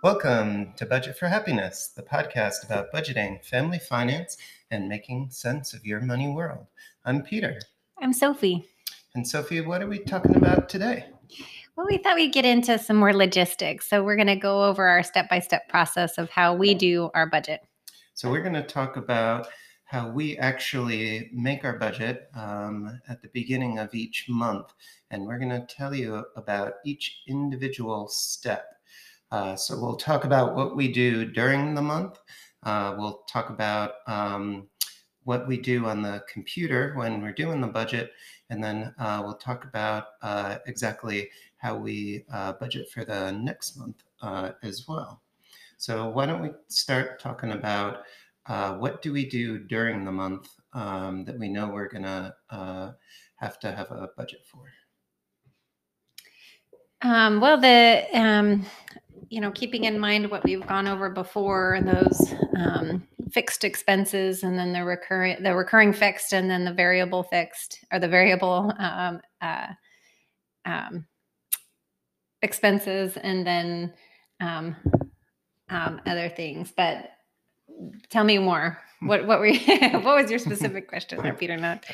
Welcome to Budget for Happiness, the podcast about budgeting, family finance, and making sense of your money world. I'm Peter. I'm Sophie. And Sophie, what are we talking about today? Well, we thought we'd get into some more logistics. So, we're going to go over our step by step process of how we do our budget. So, we're going to talk about how we actually make our budget um, at the beginning of each month. And we're going to tell you about each individual step. Uh, so we'll talk about what we do during the month. Uh, we'll talk about um, what we do on the computer when we're doing the budget, and then uh, we'll talk about uh, exactly how we uh, budget for the next month uh, as well. So why don't we start talking about what do we do during the month um, that we know we're gonna have to have a budget for? Um, well, the um, you know, keeping in mind what we've gone over before, and those um, fixed expenses, and then the recurring, the recurring fixed, and then the variable fixed, or the variable um, uh, um, expenses, and then um, um, other things. But tell me more. What what were you, what was your specific question there, Peter? Not.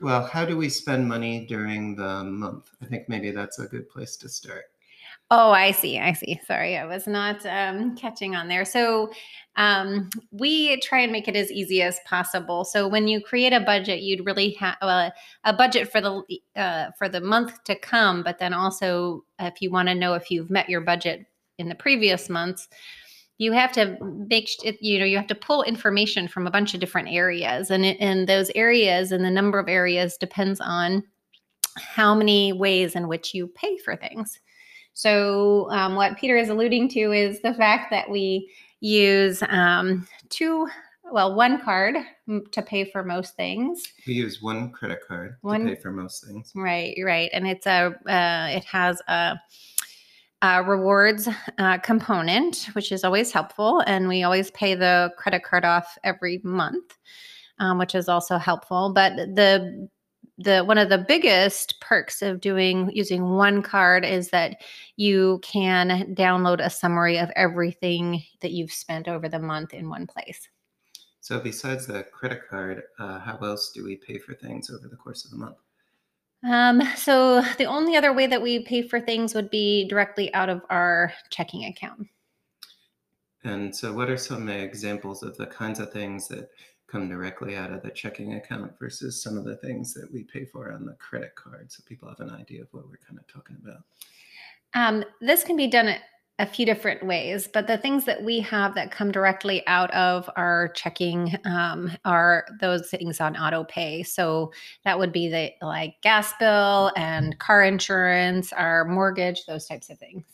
Well, how do we spend money during the month? I think maybe that's a good place to start. Oh, I see. I see. Sorry, I was not um, catching on there. So, um, we try and make it as easy as possible. So, when you create a budget, you'd really have uh, a budget for the uh, for the month to come. But then also, if you want to know if you've met your budget in the previous months, you have to make you know you have to pull information from a bunch of different areas, and in those areas and the number of areas depends on how many ways in which you pay for things. So, um, what Peter is alluding to is the fact that we use um, two, well, one card to pay for most things. We use one credit card one, to pay for most things. Right, right, and it's a uh, it has a. rewards uh, component, which is always helpful. And we always pay the credit card off every month, um, which is also helpful. But the the one of the biggest perks of doing using one card is that you can download a summary of everything that you've spent over the month in one place. So besides the credit card, uh, how else do we pay for things over the course of the month? Um, so the only other way that we pay for things would be directly out of our checking account. And so, what are some examples of the kinds of things that come directly out of the checking account versus some of the things that we pay for on the credit card so people have an idea of what we're kind of talking about. Um, this can be done a few different ways but the things that we have that come directly out of our checking um, are those things on auto pay. So that would be the like gas bill and car insurance our mortgage those types of things.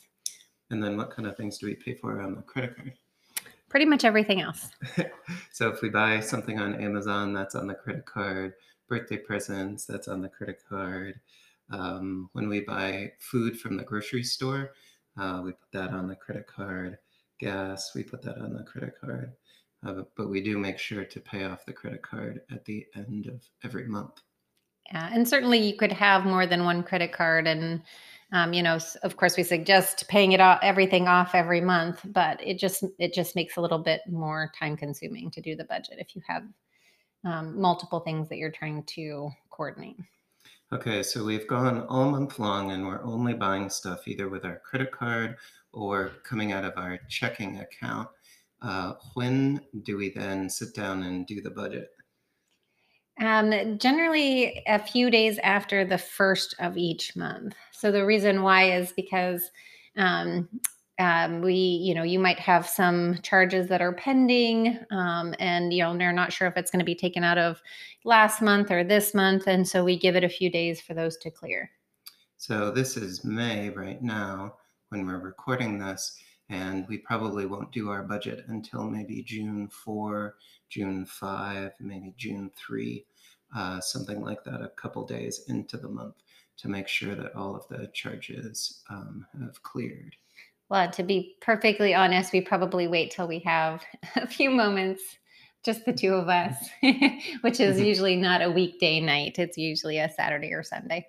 And then what kind of things do we pay for on the credit card pretty much everything else. so if we buy something on Amazon, that's on the credit card. Birthday presents, that's on the credit card. Um, when we buy food from the grocery store, uh, we put that on the credit card. Gas, we put that on the credit card. Uh, but we do make sure to pay off the credit card at the end of every month. Yeah, and certainly you could have more than one credit card and um, you know, of course, we suggest paying it off, everything off every month, but it just it just makes a little bit more time consuming to do the budget if you have um, multiple things that you're trying to coordinate. Okay, so we've gone all month long and we're only buying stuff either with our credit card or coming out of our checking account. Uh, when do we then sit down and do the budget? Um, generally, a few days after the first of each month. So the reason why is because um, um, we, you know, you might have some charges that are pending, um, and you know they're not sure if it's going to be taken out of last month or this month, and so we give it a few days for those to clear. So this is May right now when we're recording this, and we probably won't do our budget until maybe June four June 5, maybe June 3, uh, something like that, a couple days into the month to make sure that all of the charges um, have cleared. Well, to be perfectly honest, we probably wait till we have a few moments, just the two of us, which is mm-hmm. usually not a weekday night. It's usually a Saturday or Sunday.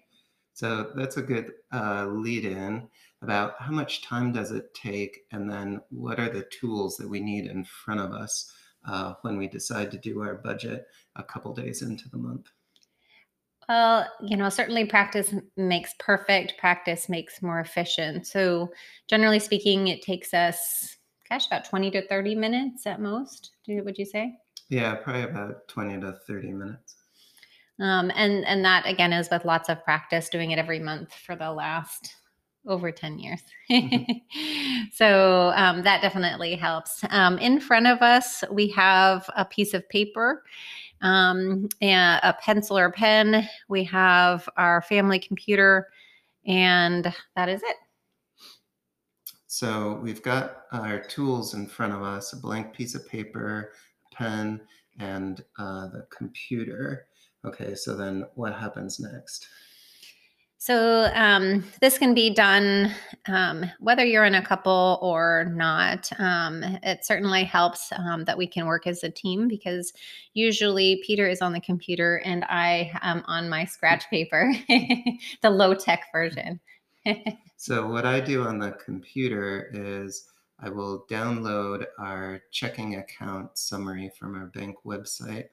So that's a good uh, lead in about how much time does it take, and then what are the tools that we need in front of us uh, when we decide to do our budget a couple days into the month. Well, you know, certainly practice makes perfect, practice makes more efficient. So, generally speaking, it takes us, gosh, about 20 to 30 minutes at most, would you say? Yeah, probably about 20 to 30 minutes. Um, and and that again is with lots of practice, doing it every month for the last over 10 years. Mm-hmm. so um, that definitely helps. Um, in front of us, we have a piece of paper um, and a pencil or pen. We have our family computer, and that is it. So we've got our tools in front of us a blank piece of paper, pen, and uh, the computer. Okay, so then what happens next? So um, this can be done um, whether you're in a couple or not. Um, it certainly helps um, that we can work as a team because usually Peter is on the computer and I am on my scratch paper, the low tech version. so what I do on the computer is I will download our checking account summary from our bank website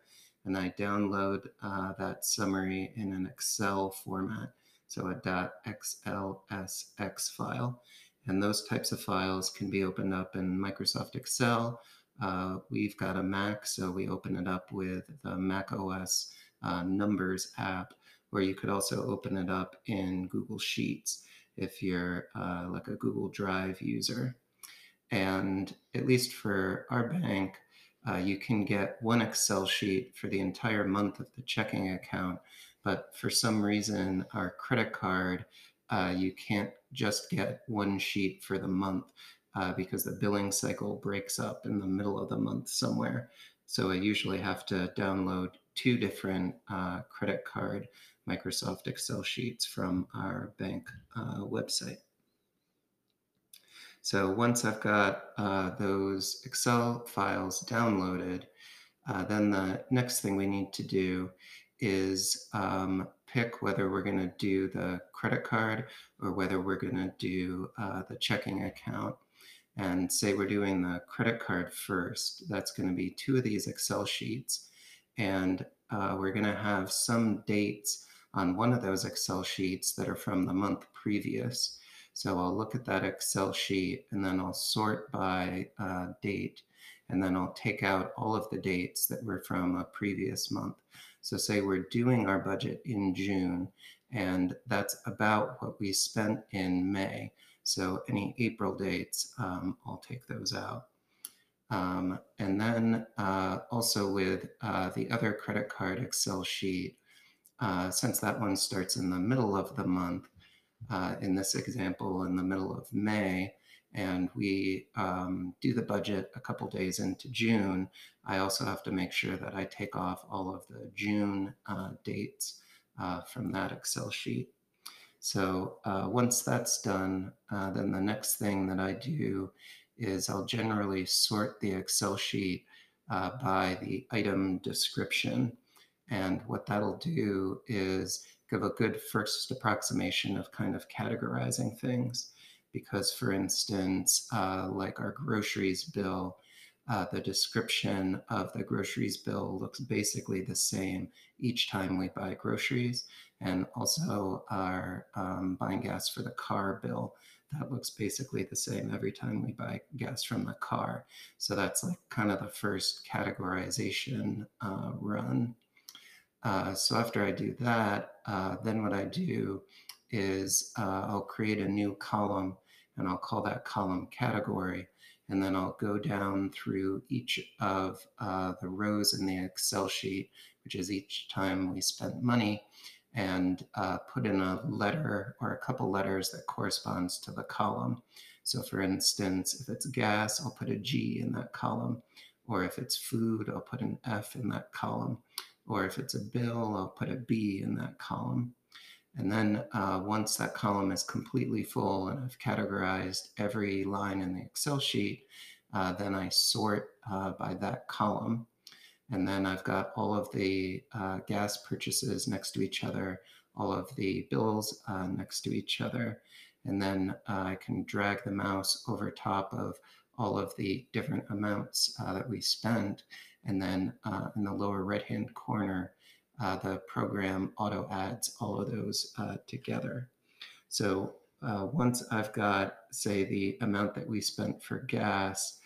and I download uh, that summary in an Excel format so a .xlsx file. And those types of files can be opened up in Microsoft Excel. Uh, we've got a Mac, so we open it up with the Mac OS uh, Numbers app, where you could also open it up in Google Sheets if you're uh, like a Google Drive user. And at least for our bank, uh, you can get one Excel sheet for the entire month of the checking account but for some reason, our credit card, uh, you can't just get one sheet for the month uh, because the billing cycle breaks up in the middle of the month somewhere. So I usually have to download two different uh, credit card Microsoft Excel sheets from our bank uh, website. So once I've got uh, those Excel files downloaded, uh, then the next thing we need to do is um, pick whether we're going to do the credit card or whether we're going to do uh, the checking account. And say we're doing the credit card first. That's going to be two of these Excel sheets. And uh, we're going to have some dates on one of those Excel sheets that are from the month previous. So I'll look at that Excel sheet and then I'll sort by uh, date. And then I'll take out all of the dates that were from a previous month. So say we're doing our budget in June, and that's about what we spent in May. So any April dates, um, I'll take those out. Um, and then uh, also with uh, the other credit card Excel sheet, uh, since that one starts in the middle of the month, uh, in this example, in the middle of May, and we um, do the budget a couple days into June, I also have to make sure that I take off all of the June uh, dates uh, from that Excel sheet. So uh, once that's done, uh, then the next thing that I do is I'll generally sort the Excel sheet uh, by the item description. And what that'll do is give a good first approximation of kind of categorizing things because, for instance, uh, like our groceries bill, uh, the description of the groceries bill looks basically the same each time we buy groceries. And also our um, buying gas for the car bill, that looks basically the same every time we buy gas from the car. So that's like kind of the first categorization uh, run. Uh, so after I do that, uh, then what I do is uh, I'll create a new column and I'll call that column category. And then I'll go down through each of uh, the rows in the Excel sheet, which is each time we spent money, and uh, put in a letter or a couple letters that corresponds to the column. So for instance, if it's gas, I'll put a G in that column. Or if it's food, I'll put an F in that column. Or if it's a bill, I'll put a B in that column. And then uh, once that column is completely full and I've categorized every line in the Excel sheet, uh, then I sort uh, by that column. And then I've got all of the uh, gas purchases next to each other all of the bills uh, next to each other. And then uh, I can drag the mouse over top of all of the different amounts that we spent. And then in the lower right-hand corner, uh, the program auto adds all of those uh, together. So once I've got, say, the amount that we spent for gas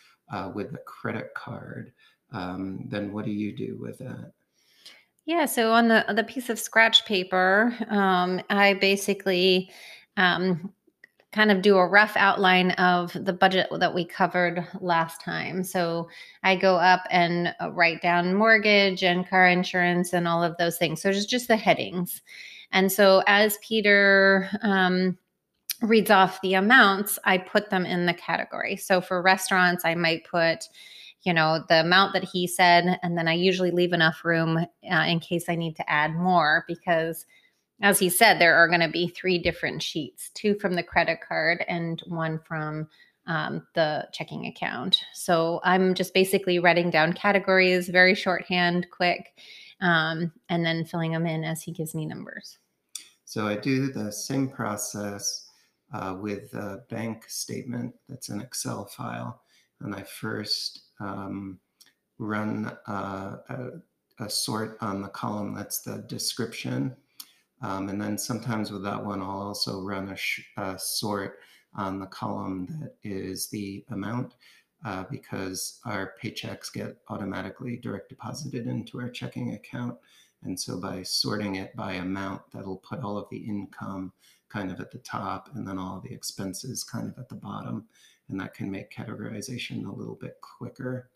with the credit card, um, then what do you do with that? Yeah, so on the the piece of scratch paper, um, I basically um, kind of do a rough outline of the budget that we covered last time. So I go up and uh, write down mortgage and car insurance and all of those things. So it's just the headings. And so as Peter um, reads off the amounts, I put them in the category. So for restaurants, I might put you know the amount that he said and then i usually leave enough room uh, in case i need to add more because as he said there are going to be three different sheets two from the credit card and one from um, the checking account. So i'm just basically writing down categories very shorthand quick um, and then filling them in as he gives me numbers. So i do the same process uh, with a bank statement that's an excel file. And i first um, run uh, a, a, sort on the column that's the description. Um, and then sometimes with that one, I'll also run a, a, sort on the column that is the amount uh, because our paychecks get automatically direct deposited into our checking account. And so by sorting it by amount, that'll put all of the income kind of at the top and then all the expenses kind of at the bottom and that can make categorization a little bit quicker.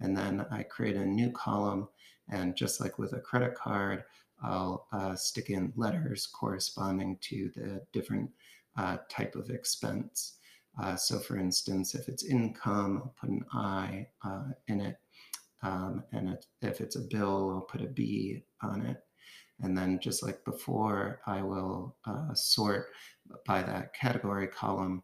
And then I create a new column, and just like with a credit card, I'll uh, stick in letters corresponding to the different uh, type of expense. Uh, so for instance, if it's income, I'll put an I uh, in it. Um, and it, if it's a bill, I'll put a B on it. And then just like before, I will uh, sort by that category column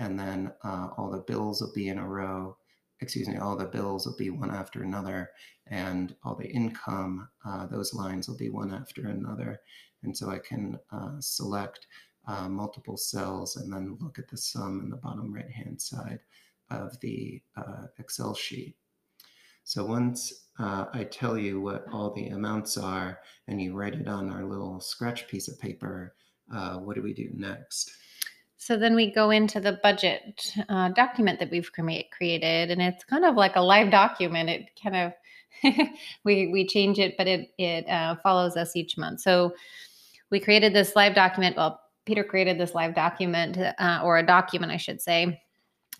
and then uh, all the bills will be in a row. Excuse me, all the bills will be one after another, and all the income, uh, those lines will be one after another. And so I can uh, select uh, multiple cells and then look at the sum in the bottom right hand side of the uh, Excel sheet. So once uh, I tell you what all the amounts are and you write it on our little scratch piece of paper, what do we do next? So then we go into the budget uh, document that we've created, and it's kind of like a live document. It kind of we we change it, but it it uh, follows us each month. So we created this live document. Well, Peter created this live document, uh, or a document, I should say,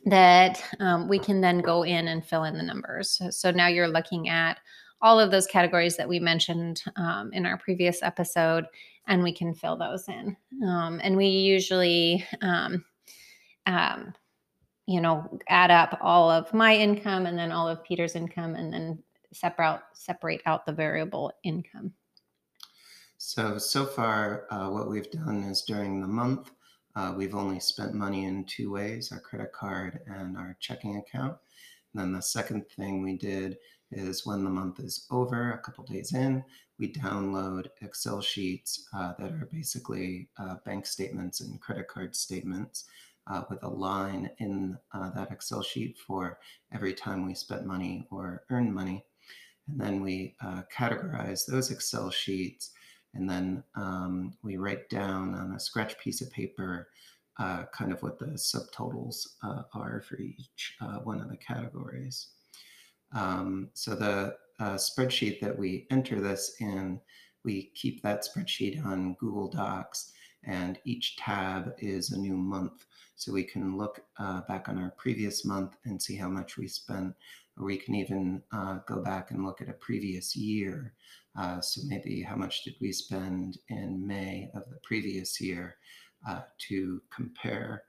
that um, we can then go in and fill in the numbers. So, so now you're looking at all of those categories that we mentioned um, in our previous episode, and we can fill those in. Um, and we usually, um, um, you know, add up all of my income and then all of Peter's income, and then separate separate out the variable income. So so far, uh, what we've done is during the month, uh, we've only spent money in two ways: our credit card and our checking account. And then the second thing we did is when the month is over, a couple days in, we download Excel sheets uh, that are basically uh, bank statements and credit card statements uh, with a line in uh, that Excel sheet for every time we spent money or earned money. And then we uh, categorize those Excel sheets and then um, we write down on a scratch piece of paper uh, kind of what the subtotals are for each one of the categories. Um, so the uh, spreadsheet that we enter this in, we keep that spreadsheet on Google Docs and each tab is a new month. So we can look uh, back on our previous month and see how much we spent, or we can even uh, go back and look at a previous year. Uh, so maybe how much did we spend in May of the previous year uh, to compare.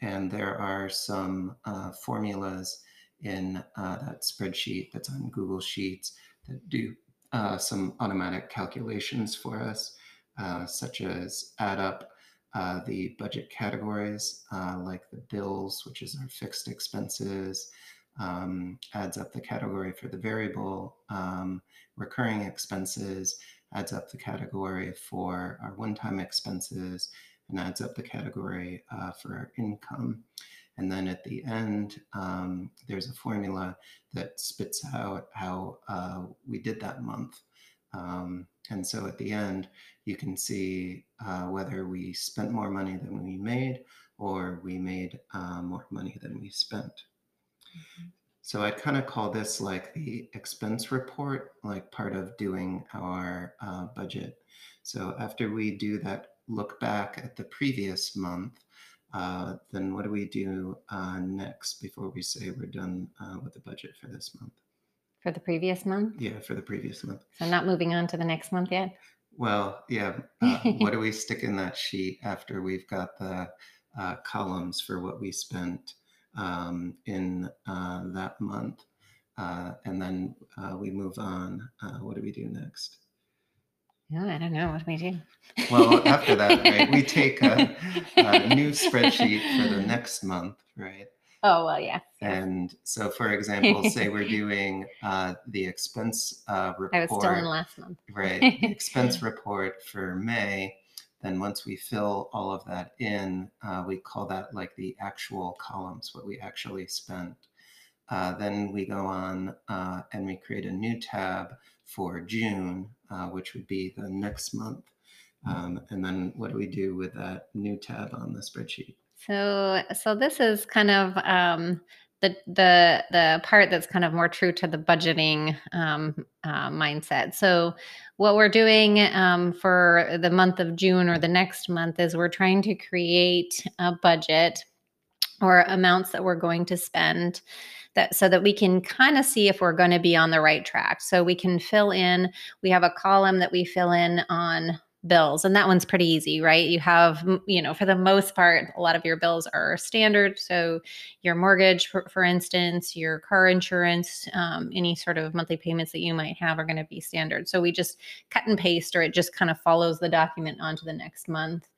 And there are some uh, formulas in uh, that spreadsheet that's on Google Sheets that do uh, some automatic calculations for us, uh, such as add up uh, the budget categories uh, like the bills, which is our fixed expenses, um, adds up the category for the variable um, recurring expenses, adds up the category for our one-time expenses, and adds up the category uh, for our income. And then at the end, um, there's a formula that spits out how uh, we did that month. Um, and so at the end, you can see uh, whether we spent more money than we made or we made uh, more money than we spent. So I'd kind of call this like the expense report, like part of doing our uh, budget. So after we do that look back at the previous month, uh, then what do we do uh, next before we say we're done uh, with the budget for this month? For the previous month? Yeah, for the previous month. So not moving on to the next month yet? Well, yeah. Uh, what do we stick in that sheet after we've got the uh, columns for what we spent um, in uh, that month? and then we move on. what do we do next? Yeah, I don't know. What do we do? Well, after that, right, we take a, a new spreadsheet for the next month, right? Oh, well, yeah. And so, for example, say we're doing uh, the expense uh, report. I was still in last month. right. The expense report for May. Then, once we fill all of that in, uh, we call that like the actual columns, what we actually spent. Uh, then we go on uh, and we create a new tab for June, uh, which would be the next month. Um, and then what do we do with that new tab on the spreadsheet? So, so this is kind of um, the the the part that's kind of more true to the budgeting um, uh, mindset. So, what we're doing um, for the month of June or the next month is we're trying to create a budget or amounts that we're going to spend that so that we can kind of see if we're going to be on the right track. So we can fill in, we have a column that we fill in on bills and that one's pretty easy right? You have you know for the most part a lot of your bills are standard. So your mortgage for, for instance your car insurance um, any sort of monthly payments that you might have are going to be standard. So we just cut and paste or it just kind of follows the document onto the next month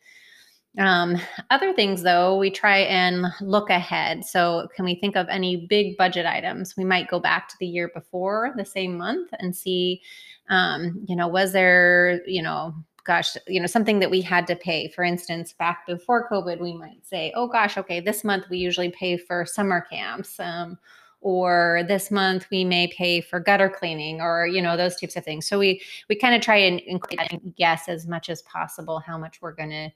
um, other things, though, we try and look ahead. So, can we think of any big budget items? We might go back to the year before the same month and see, um, you know, was there, you know, gosh, you know, something that we had to pay. For instance, back before COVID, we might say, oh gosh, okay, this month we usually pay for summer camps. Um, or this month we may pay for gutter cleaning or you know those types of things so we we kind of try and, and guess as much as possible how much we're going to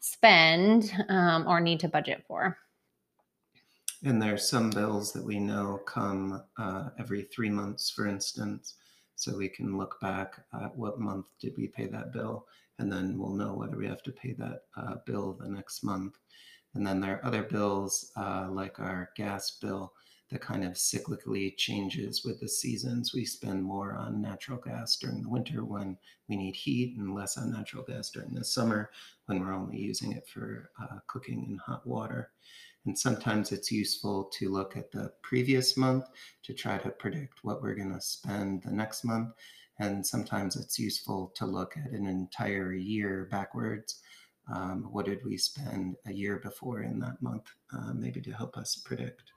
spend um, or need to budget for. And there's some bills that we know come uh, every three months, for instance. So we can look back at what month did we pay that bill, and then we'll know whether we have to pay that uh, bill the next month. And then there are other bills uh, like our gas bill that kind of cyclically changes with the seasons. We spend more on natural gas during the winter when we need heat and less on natural gas during the summer when we're only using it for uh, cooking in hot water. And sometimes it's useful to look at the previous month to try to predict what we're going to spend the next month. And sometimes it's useful to look at an entire year backwards. Um, what did we spend a year before in that month, uh, maybe to help us predict?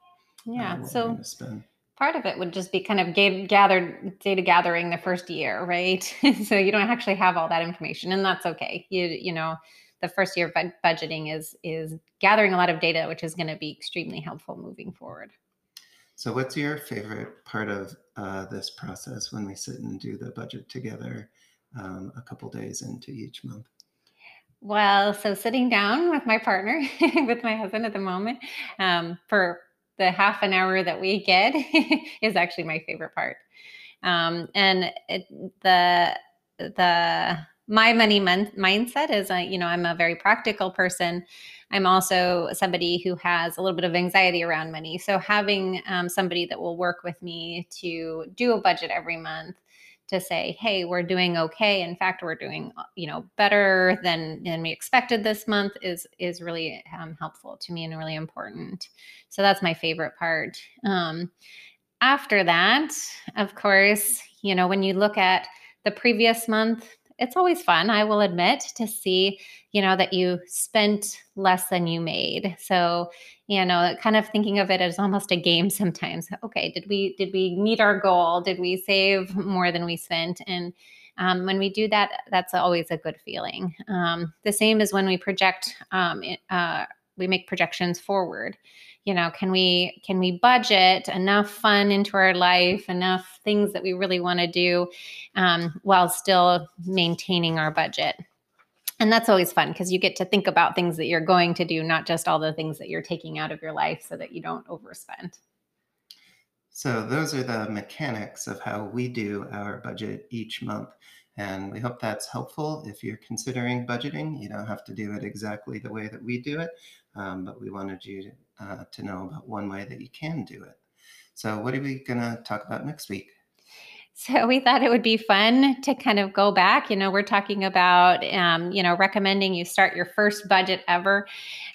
Yeah. So part of it would just be kind of gathered data gathering the first year, right? so you don't actually have all that information, and that's okay. You you know, the first year of budgeting is is gathering a lot of data, which is going to be extremely helpful moving forward. So, what's your favorite part of uh, this process when we sit and do the budget together um, a couple days into each month? Well, so sitting down with my partner, with my husband at the moment, um, for the half an hour that we get is actually my favorite part. Um, and it, the the my money men- mindset is, uh, you know, I'm a very practical person. I'm also somebody who has a little bit of anxiety around money. So having um, somebody that will work with me to do a budget every month to say, hey, we're doing okay. In fact, we're doing uh, you know better than than we expected this month is is really um, helpful to me and really important. So that's my favorite part. Um, after that, of course, you know when you look at the previous month, it's always fun, I will admit, to see, you know, that you spent less than you made. So, you know, kind of thinking of it as almost a game sometimes. Okay, did we did we meet our goal? Did we save more than we spent? And Um, when we do that, that's always a good feeling. Um, the same as when we project, um, uh, we make projections forward. You know, can we can we budget enough fun into our life, enough things that we really want to do, um, while still maintaining our budget? And that's always fun because you get to think about things that you're going to do, not just all the things that you're taking out of your life so that you don't overspend. So, those are the mechanics of how we do our budget each month. And we hope that's helpful. If you're considering budgeting, you don't have to do it exactly the way that we do it, um, but we wanted you uh, to know about one way that you can do it. So, what are we going to talk about next week? So we thought it would be fun to kind of go back. You know, we're talking about, um, you know, recommending you start your first budget ever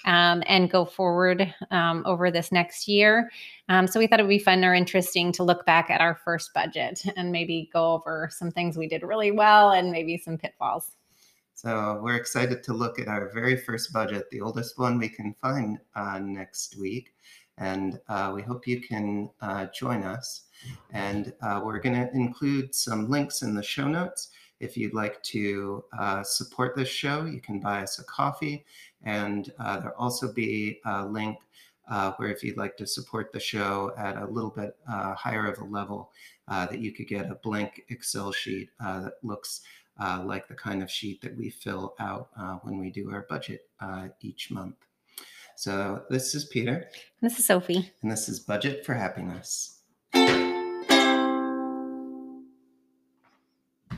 um, and go forward um, over this next year. Um, so we thought it would be fun or interesting to look back at our first budget and maybe go over some things we did really well and maybe some pitfalls. So we're excited to look at our very first budget, the oldest one we can find uh, next week. And uh, we hope you can uh, join us. And uh, we're going to include some links in the show notes. If you'd like to uh, support this show, you can buy us a coffee. And uh, there'll also be a link where if you'd like to support the show at a little bit higher of a level, that you could get a blank Excel sheet that looks Uh, like the kind of sheet that we fill out uh, when we do our budget uh, each month. So this is Peter. This is Sophie. And this is Budget for Happiness.